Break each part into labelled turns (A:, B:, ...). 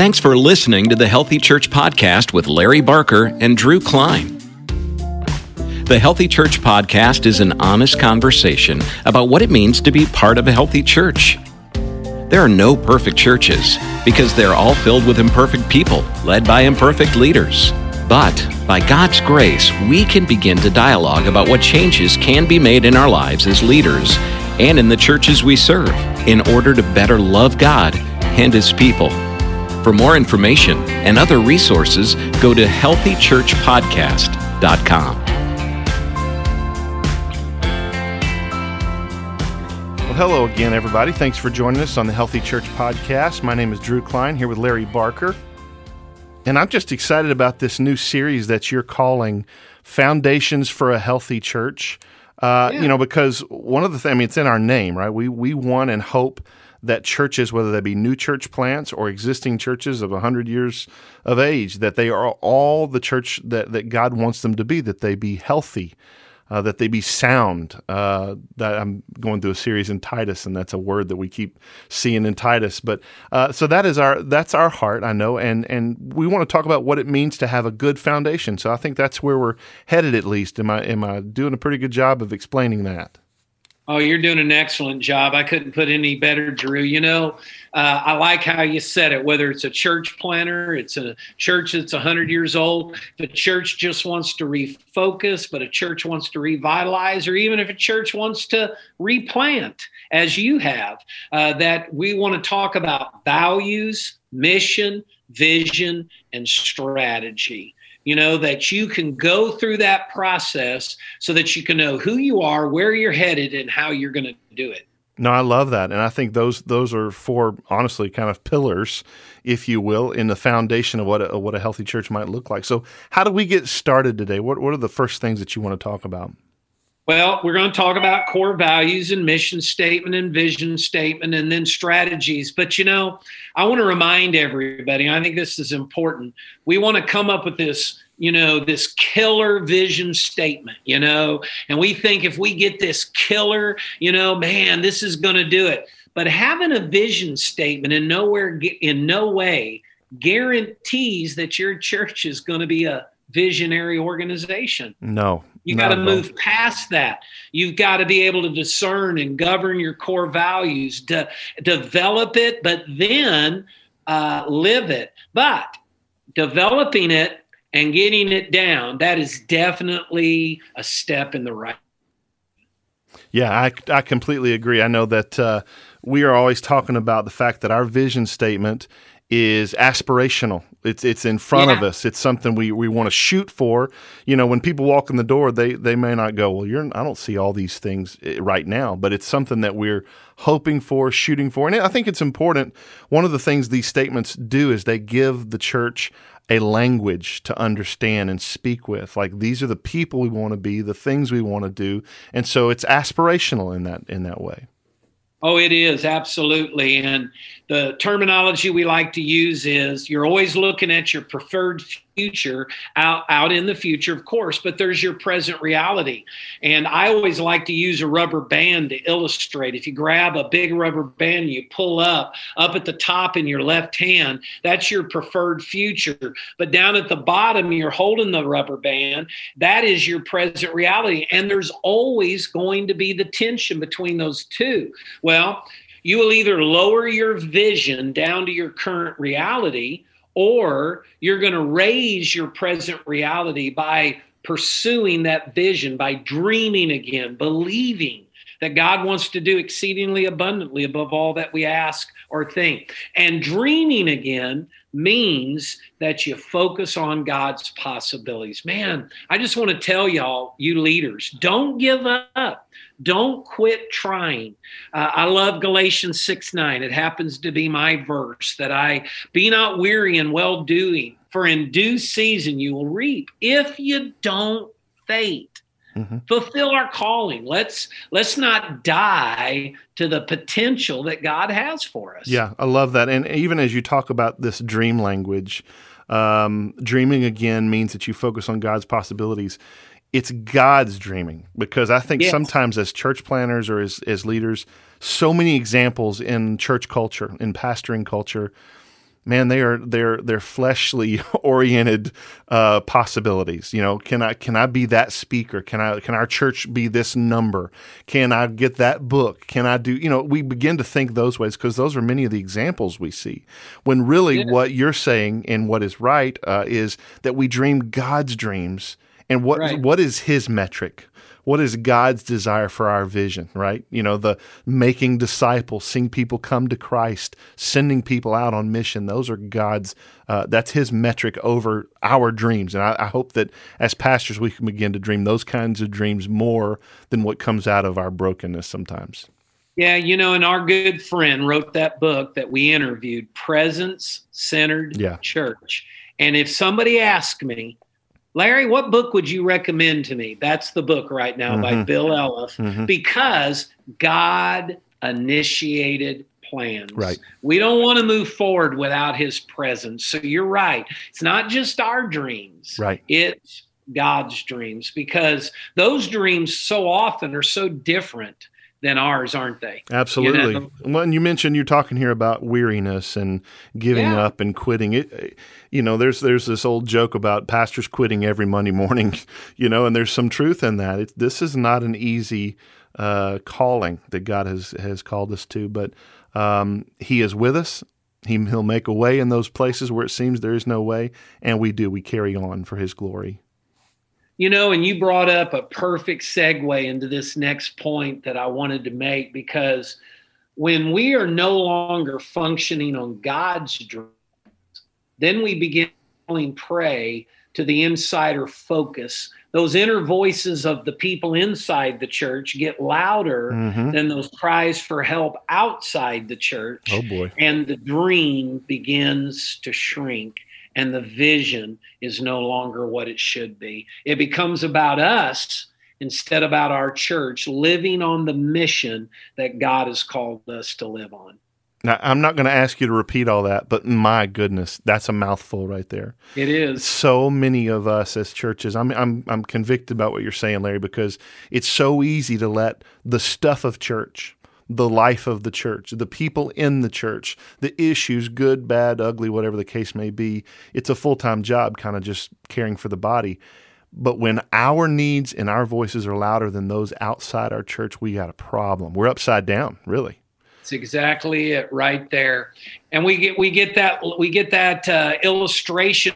A: Thanks for listening to the Healthy Church Podcast with Larry Barker and Drew Klein. The Healthy Church Podcast is an honest conversation about what it means to be part of a healthy church. There are no perfect churches because they're all filled with imperfect people led by imperfect leaders. But by God's grace, we can begin to dialogue about what changes can be made in our lives as leaders and in the churches we serve in order to better love God and His people. For more information and other resources, go to healthychurchpodcast.com.
B: Well, hello again, everybody. Thanks for joining us on the Healthy Church Podcast. My name is Drew Klein here with Larry Barker. And I'm just excited about this new series that you're calling Foundations for a Healthy Church. Uh, yeah. You know, because one of the things, I mean, it's in our name, right? We, we want and hope that churches, whether they be new church plants or existing churches of 100 years of age, that they are all the church that, that God wants them to be, that they be healthy, uh, that they be sound. Uh, that I'm going through a series in Titus, and that's a word that we keep seeing in Titus. But uh, so that is our that's our heart, I know, and and we want to talk about what it means to have a good foundation. So I think that's where we're headed, at least. Am I am I doing a pretty good job of explaining that?
C: Oh, you're doing an excellent job. I couldn't put any better, Drew. You know, uh, I like how you said it, whether it's a church planter, it's a church that's 100 years old, if a church just wants to refocus, but a church wants to revitalize, or even if a church wants to replant, as you have, uh, that we want to talk about values, mission, vision, and strategy you know, that you can go through that process so that you can know who you are, where you're headed, and how you're going to do it.
B: No, I love that, and I think those those are four honestly kind of pillars, if you will, in the foundation of what a, what a healthy church might look like. So, how do we get started today? What what are the first things that you want to talk about?
C: Well, we're going to talk about core values and mission statement and vision statement and then strategies. But you know, I want to remind everybody, I think this is important. We want to come up with this, you know, this killer vision statement, you know, and we think if we get this killer, you know, man, this is going to do it. But having a vision statement in nowhere in no way guarantees that your church is going to be a visionary organization.
B: No.
C: You got to move past that. You've got to be able to discern and govern your core values, to develop it, but then uh, live it. But developing it and getting it down, that is definitely a step in the right.
B: Yeah, I, I completely agree. I know that uh, we are always talking about the fact that our vision statement is aspirational. It's it's in front yeah. of us. It's something we, we want to shoot for. You know, when people walk in the door, they they may not go, well, you're I don't see all these things eh, right now, but it's something that we're hoping for, shooting for, and I think it's important. One of the things these statements do is they give the church a language to understand and speak with. Like these are the people we want to be, the things we want to do, and so it's aspirational in that in that way.
C: Oh, it is absolutely. And the terminology we like to use is you're always looking at your preferred future out, out in the future, of course, but there's your present reality. And I always like to use a rubber band to illustrate. If you grab a big rubber band, you pull up, up at the top in your left hand, that's your preferred future. But down at the bottom, you're holding the rubber band, that is your present reality. And there's always going to be the tension between those two. Well, you will either lower your vision down to your current reality or you're going to raise your present reality by pursuing that vision, by dreaming again, believing that God wants to do exceedingly abundantly above all that we ask or think. And dreaming again means that you focus on God's possibilities. Man, I just want to tell y'all, you leaders, don't give up. Don't quit trying. Uh, I love Galatians 6 9. It happens to be my verse that I be not weary in well doing, for in due season you will reap if you don't faint. Mm-hmm. Fulfill our calling. Let's let's not die to the potential that God has for us.
B: Yeah, I love that. And even as you talk about this dream language, um, dreaming again means that you focus on God's possibilities it's God's dreaming because I think yes. sometimes as church planters or as, as leaders, so many examples in church culture, in pastoring culture, man, they are they're they're fleshly oriented uh, possibilities. You know, can I can I be that speaker? Can I can our church be this number? Can I get that book? Can I do? You know, we begin to think those ways because those are many of the examples we see. When really, yeah. what you're saying and what is right uh, is that we dream God's dreams. And what right. what is His metric? What is God's desire for our vision, right? You know, the making disciples, seeing people come to Christ, sending people out on mission. Those are God's, uh, that's His metric over our dreams. And I, I, hope that as pastors, we can begin to dream those kinds of dreams more than what comes out of our brokenness sometimes.
C: Yeah, you know, and our good friend wrote that book that we interviewed, Presence Centered yeah. Church. And if somebody asked me, Larry, what book would you recommend to me? That's the book right now mm-hmm. by Bill Elliff mm-hmm. because God initiated plans.
B: Right.
C: We don't want to move forward without his presence. So you're right. It's not just our dreams.
B: Right.
C: It's God's dreams because those dreams so often are so different than ours, aren't they?
B: Absolutely. You know? Well, and you mentioned you're talking here about weariness and giving yeah. up and quitting. It, you know, there's there's this old joke about pastors quitting every Monday morning. You know, and there's some truth in that. It, this is not an easy uh, calling that God has has called us to, but um, He is with us. He, he'll make a way in those places where it seems there is no way, and we do. We carry on for His glory.
C: You know, and you brought up a perfect segue into this next point that I wanted to make because when we are no longer functioning on God's dreams, then we begin falling prey to the insider focus. Those inner voices of the people inside the church get louder mm-hmm. than those cries for help outside the church.
B: Oh boy.
C: And the dream begins to shrink and the vision is no longer what it should be. It becomes about us instead about our church living on the mission that God has called us to live on.
B: Now, I'm not going to ask you to repeat all that, but my goodness, that's a mouthful right there.
C: It is.
B: So many of us as churches, I'm I'm I'm convicted about what you're saying, Larry, because it's so easy to let the stuff of church, the life of the church, the people in the church, the issues, good, bad, ugly, whatever the case may be. It's a full time job, kind of just caring for the body. But when our needs and our voices are louder than those outside our church, we got a problem. We're upside down, really.
C: It's exactly it right there. And we get we get that we get that uh, illustration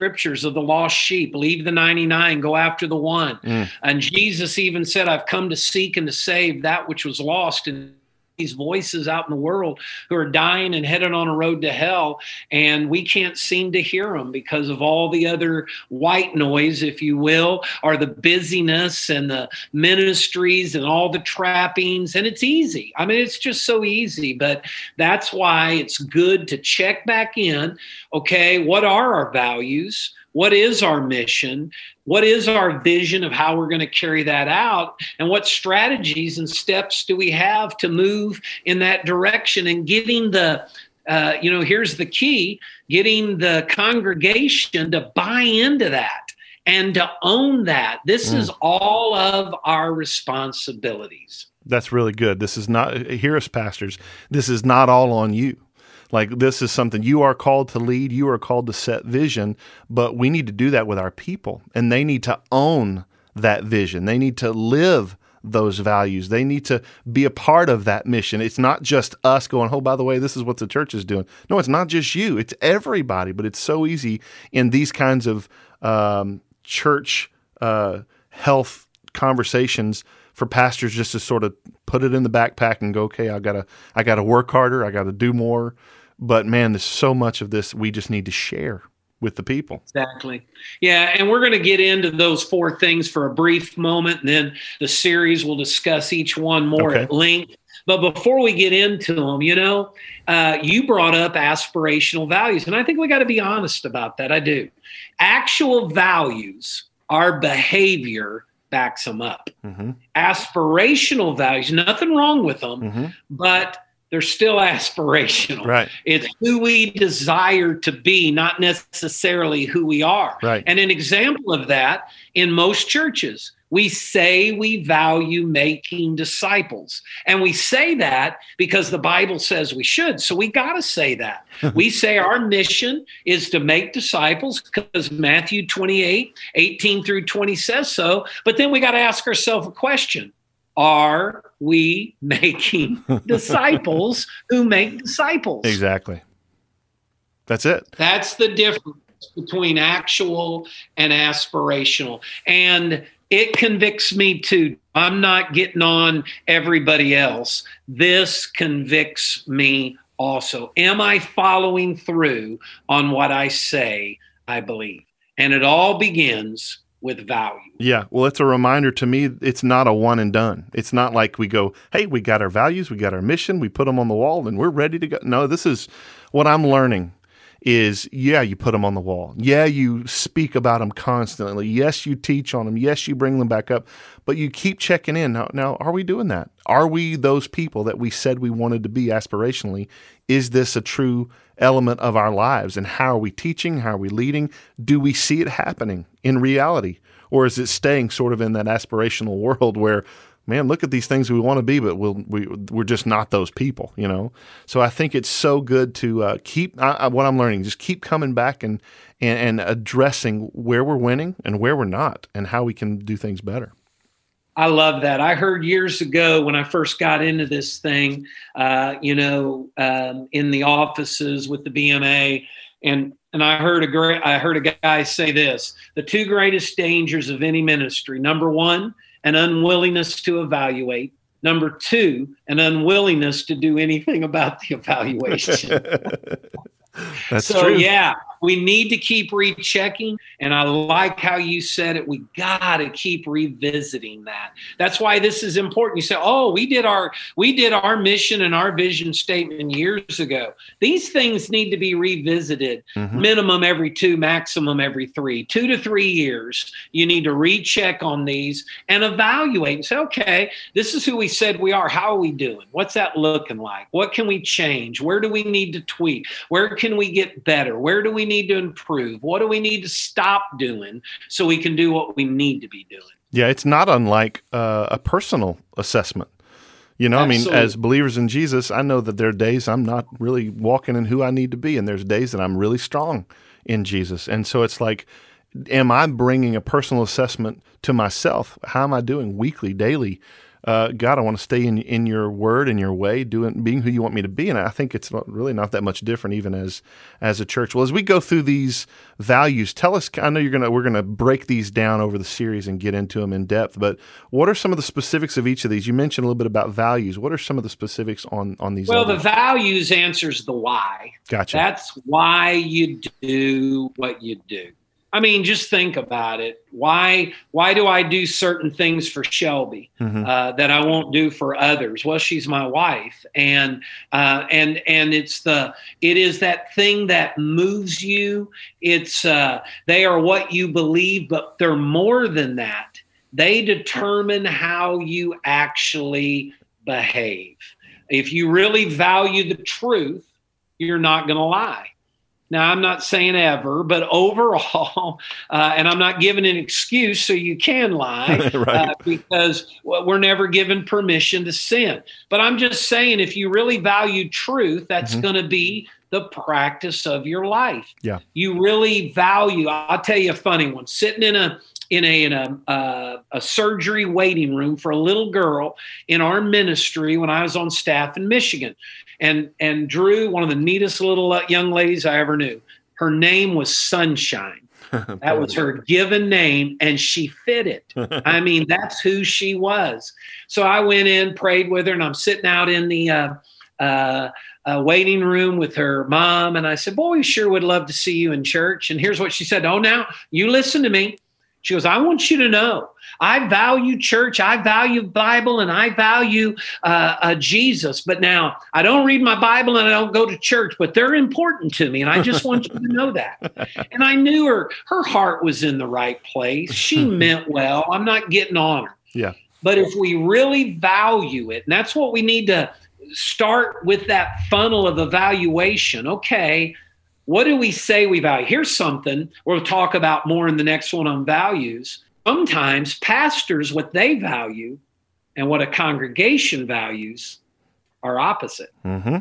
C: scriptures of the lost sheep leave the 99 go after the one mm. and jesus even said i've come to seek and to save that which was lost and these voices out in the world who are dying and headed on a road to hell, and we can't seem to hear them because of all the other white noise, if you will, or the busyness and the ministries and all the trappings. And it's easy. I mean, it's just so easy, but that's why it's good to check back in. Okay, what are our values? What is our mission? What is our vision of how we're going to carry that out? And what strategies and steps do we have to move in that direction and getting the uh, you know, here's the key getting the congregation to buy into that and to own that. This mm. is all of our responsibilities.
B: That's really good. This is not, hear us, pastors, this is not all on you. Like this is something you are called to lead, you are called to set vision, but we need to do that with our people and they need to own that vision. They need to live those values. They need to be a part of that mission. It's not just us going, oh, by the way, this is what the church is doing. No, it's not just you, it's everybody. But it's so easy in these kinds of um, church uh, health conversations for pastors just to sort of put it in the backpack and go, okay, I gotta, I gotta work harder, I gotta do more. But man, there's so much of this we just need to share with the people.
C: Exactly. Yeah, and we're going to get into those four things for a brief moment, and then the series will discuss each one more okay. at length. But before we get into them, you know, uh, you brought up aspirational values, and I think we got to be honest about that. I do. Actual values our behavior backs them up. Mm-hmm. Aspirational values, nothing wrong with them, mm-hmm. but they're still aspirational.
B: Right.
C: It's who we desire to be, not necessarily who we are.
B: Right.
C: And an example of that in most churches, We say we value making disciples. And we say that because the Bible says we should. So we got to say that. we say our mission is to make disciples because Matthew 28, 18 through 20 says so. But then we got to ask ourselves a question Are we making disciples who make disciples?
B: Exactly. That's it.
C: That's the difference between actual and aspirational. And it convicts me too. I'm not getting on everybody else. This convicts me also. Am I following through on what I say I believe? And it all begins with value.
B: Yeah. Well, it's a reminder to me it's not a one and done. It's not like we go, hey, we got our values, we got our mission, we put them on the wall, and we're ready to go. No, this is what I'm learning is yeah, you put them on the wall. Yeah, you speak about them constantly. Yes, you teach on them. Yes, you bring them back up, but you keep checking in. Now, now are we doing that? Are we those people that we said we wanted to be aspirationally? Is this a true element of our lives? And how are we teaching? How are we leading? Do we see it happening in reality? Or is it staying sort of in that aspirational world where man, look at these things we want to be, but we'll, we, we're just not those people, you know? So I think it's so good to uh, keep uh, what I'm learning, just keep coming back and, and, and addressing where we're winning and where we're not and how we can do things better.
C: I love that. I heard years ago when I first got into this thing, uh, you know, um, in the offices with the BMA, and and I heard a great, I heard a guy say this: the two greatest dangers of any ministry. Number one an unwillingness to evaluate. Number two, an unwillingness to do anything about the evaluation.
B: That's
C: so,
B: true.
C: yeah, we need to keep rechecking. And I like how you said it. We got to keep revisiting that. That's why this is important. You say, "Oh, we did our we did our mission and our vision statement years ago." These things need to be revisited mm-hmm. minimum every 2, maximum every 3. 2 to 3 years. You need to recheck on these and evaluate and say, "Okay, this is who we said we are. How are we doing? What's that looking like? What can we change? Where do we need to tweak? Where can we get better? Where do we need to improve? What do we need to stop doing so we can do what we need to be doing?
B: Yeah, it's not unlike uh, a personal assessment. You know, Absolutely. I mean, as believers in Jesus, I know that there are days I'm not really walking in who I need to be, and there's days that I'm really strong in Jesus. And so it's like, am I bringing a personal assessment to myself? How am I doing weekly, daily? Uh, God, I want to stay in in your word and your way, doing being who you want me to be. And I think it's not, really not that much different, even as as a church. Well, as we go through these values, tell us. I know you're gonna we're gonna break these down over the series and get into them in depth. But what are some of the specifics of each of these? You mentioned a little bit about values. What are some of the specifics on on these?
C: Well, the values answers the why.
B: Gotcha.
C: That's why you do what you do. I mean, just think about it. Why why do I do certain things for Shelby mm-hmm. uh, that I won't do for others? Well, she's my wife, and uh, and and it's the it is that thing that moves you. It's uh, they are what you believe, but they're more than that. They determine how you actually behave. If you really value the truth, you're not going to lie. Now, I'm not saying ever, but overall, uh, and I'm not giving an excuse so you can lie right. uh, because we're never given permission to sin. But I'm just saying, if you really value truth, that's mm-hmm. going to be the practice of your life.
B: Yeah.
C: You really value, I'll tell you a funny one sitting in a in a, in a, uh, a surgery waiting room for a little girl in our ministry when I was on staff in Michigan and and Drew, one of the neatest little uh, young ladies I ever knew. Her name was Sunshine. that was her given name, and she fit it. I mean, that's who she was. So I went in, prayed with her, and I'm sitting out in the uh, uh, uh, waiting room with her mom, and I said, "Boy, we sure would love to see you in church." And here's what she said: "Oh, now you listen to me." She goes, I want you to know I value church, I value Bible, and I value uh, uh, Jesus. But now I don't read my Bible and I don't go to church, but they're important to me, and I just want you to know that. And I knew her; her heart was in the right place. She meant well. I'm not getting on her.
B: Yeah.
C: But if we really value it, and that's what we need to start with that funnel of evaluation. Okay, what do we say we value? Here's something we'll talk about more in the next one on values. sometimes pastors, what they value and what a congregation values are opposite.
B: Mm-hmm.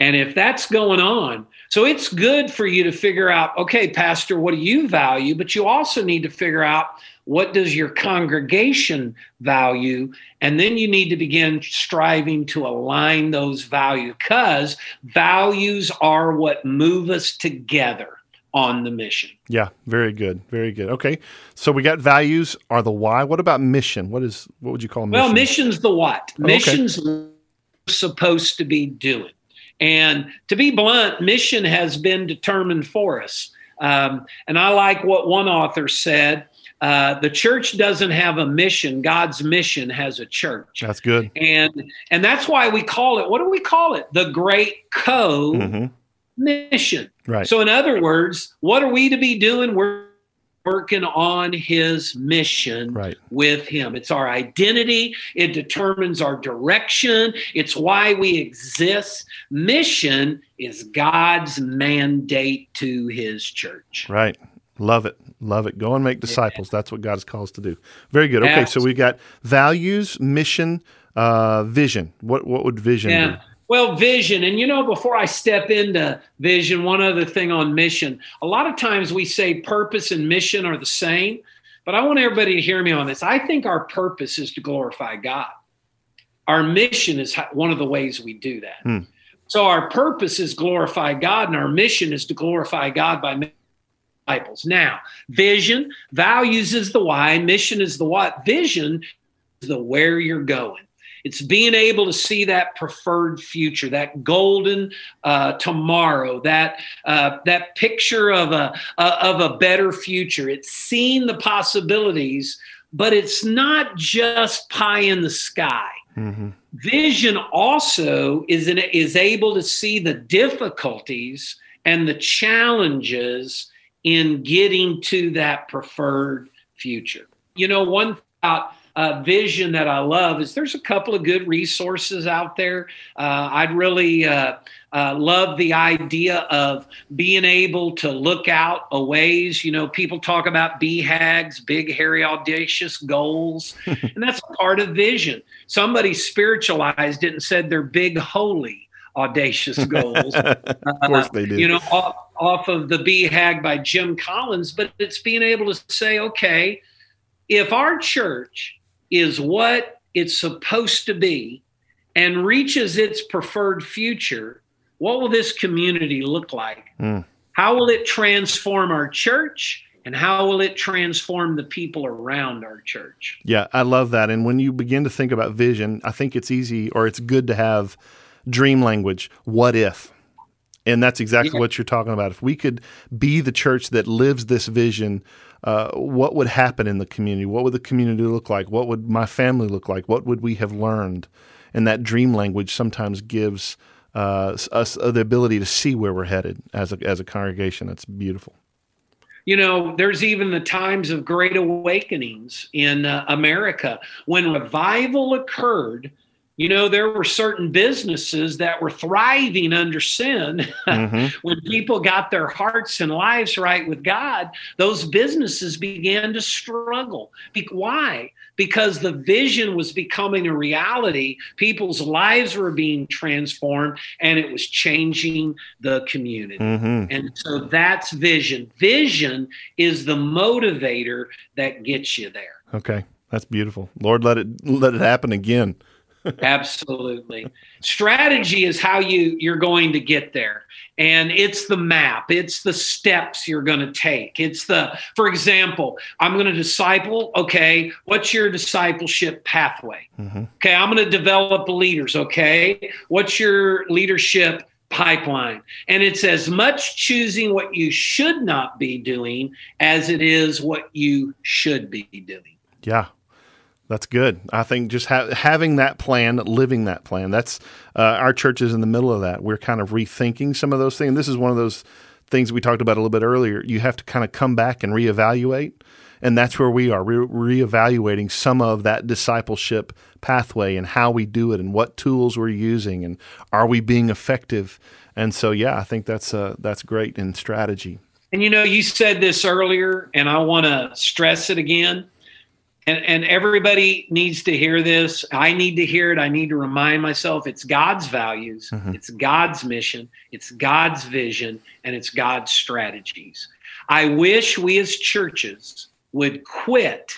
C: And if that's going on, so it's good for you to figure out, okay, pastor, what do you value? But you also need to figure out what does your congregation value? And then you need to begin striving to align those values because values are what move us together on the mission.
B: Yeah, very good. Very good. Okay. So we got values are the why. What about mission? What is what would you call mission?
C: Well, mission's the what.
B: Oh, okay.
C: Mission's supposed to be doing. And to be blunt, mission has been determined for us. Um, and I like what one author said uh, the church doesn't have a mission. God's mission has a church.
B: That's good.
C: and and that's why we call it what do we call it? The great co
B: hmm
C: mission
B: Right.
C: so in other words what are we to be doing? We're working on his mission
B: Right.
C: with him. It's our identity. It determines our direction. It's why we exist. Mission is god's mandate to his church.
B: Right. Love it. Love it. Go and make disciples. That's what God has called us to do. Very good. Okay, so we got values, mission, uh, vision. What what would vision
C: Yeah.
B: be?
C: Well, vision. And you know, before I step into vision, one other thing on mission. A lot of times we say purpose and mission are the same, but I want everybody to hear me on this. I think our purpose is to glorify God. Our mission is one of the ways we do that.
B: Hmm.
C: So our purpose is glorify God, and our mission is to glorify God by making disciples. Now, vision, values is the why, mission is the what. Vision is the where you're going. It's being able to see that preferred future, that golden uh, tomorrow, that uh, that picture of a uh, of a better future. It's seeing the possibilities, but it's not just pie in the sky.
B: hmm
C: Vision also is in, is able to see the difficulties and the challenges in getting to that preferred future. You know, one about uh, vision that I love is there's a couple of good resources out there. Uh, I'd really uh, uh, love the idea of being able to look out a ways. You know, people talk about BHAGs, big, hairy, audacious goals, and that's part of vision. Somebody spiritualized it and said they're big, holy, audacious goals
B: of course they do.
C: you know, off, off of the BHAG by Jim Collins, but it's being able to say, okay, if our church is what it's supposed to be and reaches its preferred future, what will this community look like?
B: Mm.
C: How will it transform our church? And how will it transform the people around our church?
B: Yeah, I love that. And when you begin to think about vision, I think it's easy or it's good to have dream language. What if? And that's exactly
C: Yeah.
B: what you're talking about. If we could be the church that lives this vision, uh, what would happen in the community? What would the community look like? What would my family look like? What would we have learned? And that dream language sometimes gives uh, us the ability to see where we're headed as a, as a congregation. That's beautiful.
C: You know, there's even the times of great awakenings in uh, America when revival occurred. You know, there were certain businesses that were thriving under sin.
B: Mhm.
C: when people got their hearts and lives right with God, those businesses began to struggle. Be- why? Because the vision was becoming a reality. People's lives were being transformed and it was changing the community.
B: hmm
C: And so that's vision. Vision is the motivator that gets you there.
B: Okay, that's beautiful. Lord, let it let it happen again.
C: Absolutely. Strategy is how you you're going to get there. And it's the map. It's the steps you're going to take. It's the for example, I'm going to disciple, okay, what's your discipleship pathway?
B: hmm
C: Okay, I'm going to develop leaders, okay? What's your leadership pipeline? And it's as much choosing what you should not be doing as it is what you should be doing.
B: Yeah, that's good. I think just ha- having that plan, living that plan. That's uh, our church is in the middle of that. We're kind of rethinking some of those things. This is one of those things we talked about a little bit earlier. You have to kind of come back and reevaluate, and that's where we are. We're reevaluating some of that discipleship pathway and how we do it, and what tools we're using, and are we being effective. And so, yeah, I think that's uh, that's great in strategy.
C: And you know, you said this earlier, and I want to stress it again. And, and everybody needs to hear this. I need to hear it. I need to remind myself it's God's values, mm-hmm. it's God's mission, it's God's vision, and it's God's strategies. I wish we as churches would quit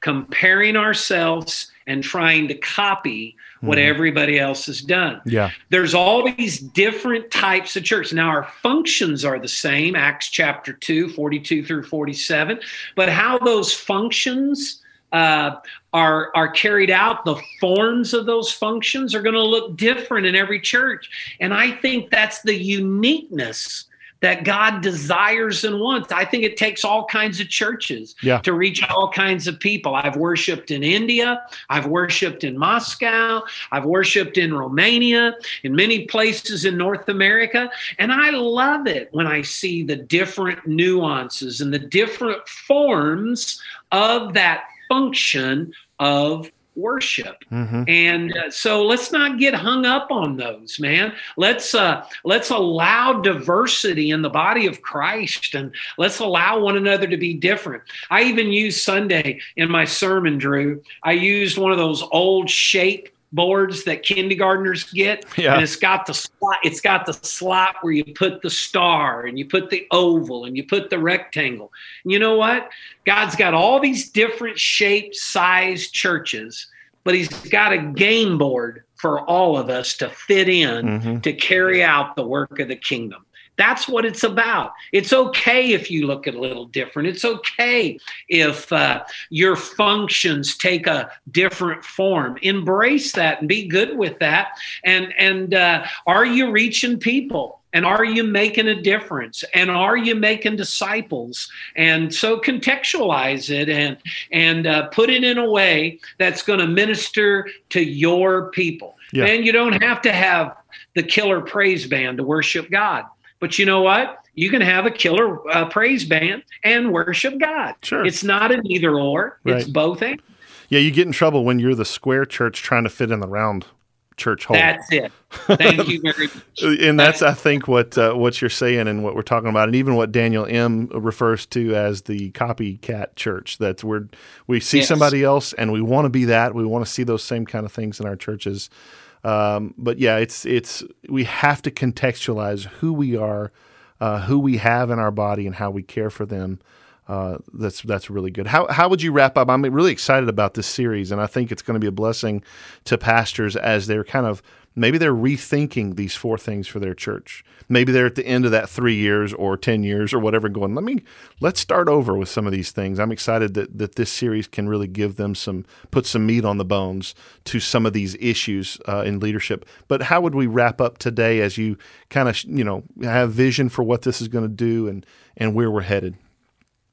C: comparing ourselves and trying to copy what mm-hmm. everybody else has done.
B: Yeah.
C: There's all these different types of church. Now our functions are the same, Acts chapter 2, 42 through 47, but how those functions uh, are are carried out, the forms of those functions are going to look different in every church. And I think that's the uniqueness that God desires and wants. I think it takes all kinds of churches
B: yeah.
C: to reach all kinds of people. I've worshiped in India, I've worshiped in Moscow, I've worshiped in Romania, in many places in North America, and I love it when I see the different nuances and the different forms of that function of worship. Mm-hmm. and uh, so let's not get hung up on those man. Let's uh let's allow diversity in the body of christ and let's allow one another to be different. I even used sunday in my sermon drew. I used one of those old shape boards that kindergartners get
B: yeah.
C: and it's got the slot it's got the slot where you put the star and you put the oval and you put the rectangle and you know what god's got all these different shaped size churches but he's got a game board for all of us to fit in mm-hmm. to carry out the work of the kingdom that's what it's about. It's okay if you look a little different. It's okay if uh, your functions take a different form. Embrace that and be good with that. And and uh, are you reaching people? And are you making a difference? And are you making disciples? And so contextualize it and and uh, put it in a way that's going to minister to your people. Yeah. And you don't have to have the killer praise band to worship God. But you know what? You can have a killer uh, praise band and worship God.
B: Sure.
C: It's not an either or,
B: right.
C: it's both and.
B: Yeah, you get in trouble when you're the square church trying to fit in the round church hole.
C: That's it. Thank you very much.
B: and that's, I think, what uh, what you're saying and what we're talking about, and even what Daniel Im refers to as the copycat church. That's where we see yes. somebody else and we want to be that. We want to see those same kind of things in our churches. Um, but yeah, it's it's we have to contextualize who we are, uh, who we have in our body, and how we care for them. Uh, that's that's really good. How how would you wrap up? I'm really excited about this series, and I think it's going to be a blessing to pastors as they're kind of maybe they're rethinking these four things for their church. Maybe they're at the end of that three years or ten years or whatever, going, let me let's start over with some of these things. I'm excited that that this series can really give them some put some meat on the bones to some of these issues uh, in leadership. But how would we wrap up today as you kind of you know have vision for what this is going to do and and where we're headed?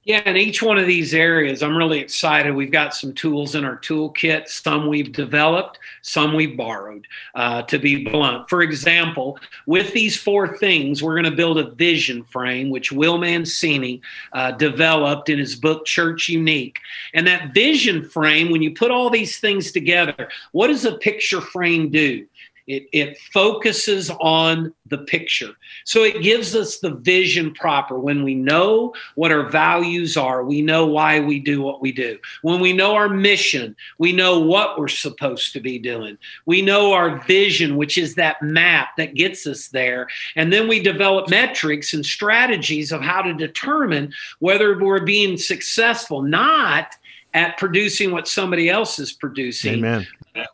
C: Yeah, in each one of these areas, I'm really excited. We've got some tools in our toolkit. Some we've developed, some we've borrowed, uh, to be blunt. For example, with these four things, we're going to build a vision frame, which Will Mancini uh, developed in his book, Church Unique. And that vision frame, when you put all these things together, what does a picture frame do? It, it focuses on the picture. So it gives us the vision proper. When we know what our values are, we know why we do what we do. When we know our mission, we know what we're supposed to be doing. We know our vision, which is that map that gets us there. And then we develop metrics and strategies of how to determine whether we're being successful, not at producing what somebody else is producing.
B: Amen.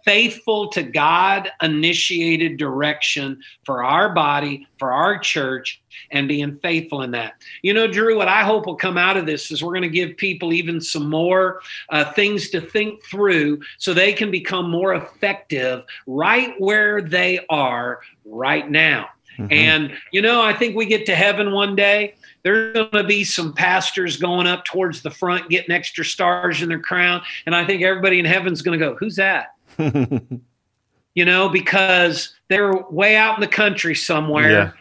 C: Faithful to God initiated direction for our body, for our church, and being faithful in that. You know, Drew, what I hope will come out of this is we're going to give people even some more uh, things to think through so they can become more effective right where they are right now. Mm-hmm. And, you know, I think we get to heaven one day there's going to be some pastors going up towards the front getting extra stars in their crown. And I think everybody in heaven's going to go, Who's that? you know, because they're way out in the country somewhere. Yeah.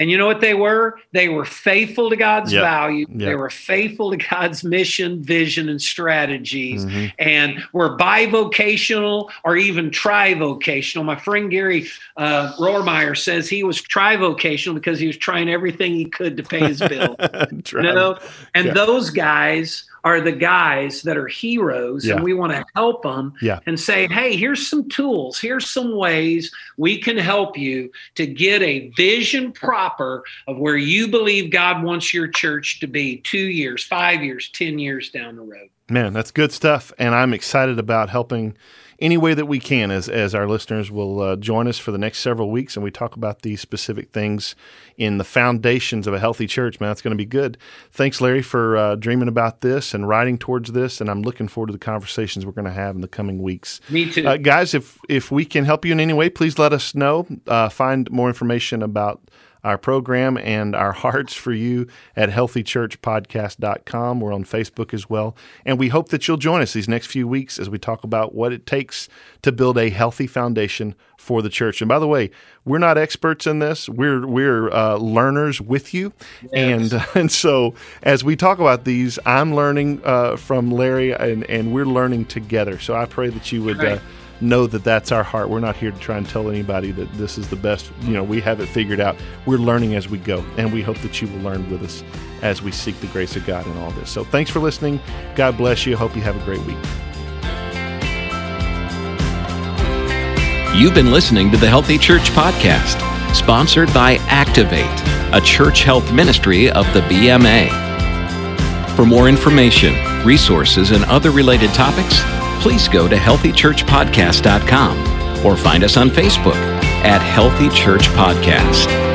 C: And you know what they were? They were faithful to God's
B: Yep.
C: value.
B: Yep.
C: They were faithful to God's mission, vision, and strategies,
B: Mhm.
C: and were bivocational or even trivocational. My friend Gary uh, Rohrmeyer says he was trivocational because he was trying everything he could to pay his bill. You know, and
B: Yeah.
C: those guys are the guys that are heroes,
B: Yeah.
C: and we want to help them
B: Yeah.
C: and say, hey, here's some tools, here's some ways we can help you to get a vision proper of where you believe God wants your church to be two years, five years, 10 years down the road.
B: Man, that's good stuff, and I'm excited about helping any way that we can as as our listeners will uh, join us for the next several weeks, and we talk about these specific things in the foundations of a healthy church. Man, that's going to be good. Thanks, Larry, for uh, dreaming about this and writing towards this, and I'm looking forward to the conversations we're going to have in the coming weeks.
C: Me too.
B: Uh, guys, if if we can help you in any way, please let us know. Uh, find more information about our program and our hearts for you at healthychurchpodcast.com. We're on Facebook as well. And we hope that you'll join us these next few weeks as we talk about what it takes to build a healthy foundation for the church. And by the way, we're not experts in this. We're we're uh, learners with you, and and so as we talk about these, I'm learning uh, from Larry, and and we're learning together. So I pray that you would. Uh. Know that that's our heart. We're not here to try and tell anybody that this is the best. You know, we have it figured out. We're learning as we go, and we hope that you will learn with us as we seek the grace of God in all this. So, thanks for listening. God bless you. Hope you have a great week.
A: You've been listening to the Healthy Church Podcast, sponsored by Activate, a church health ministry of the BMA. For more information, resources, and other related topics, please go to healthychurchpodcast.com or find us on Facebook at Healthy Church Podcast.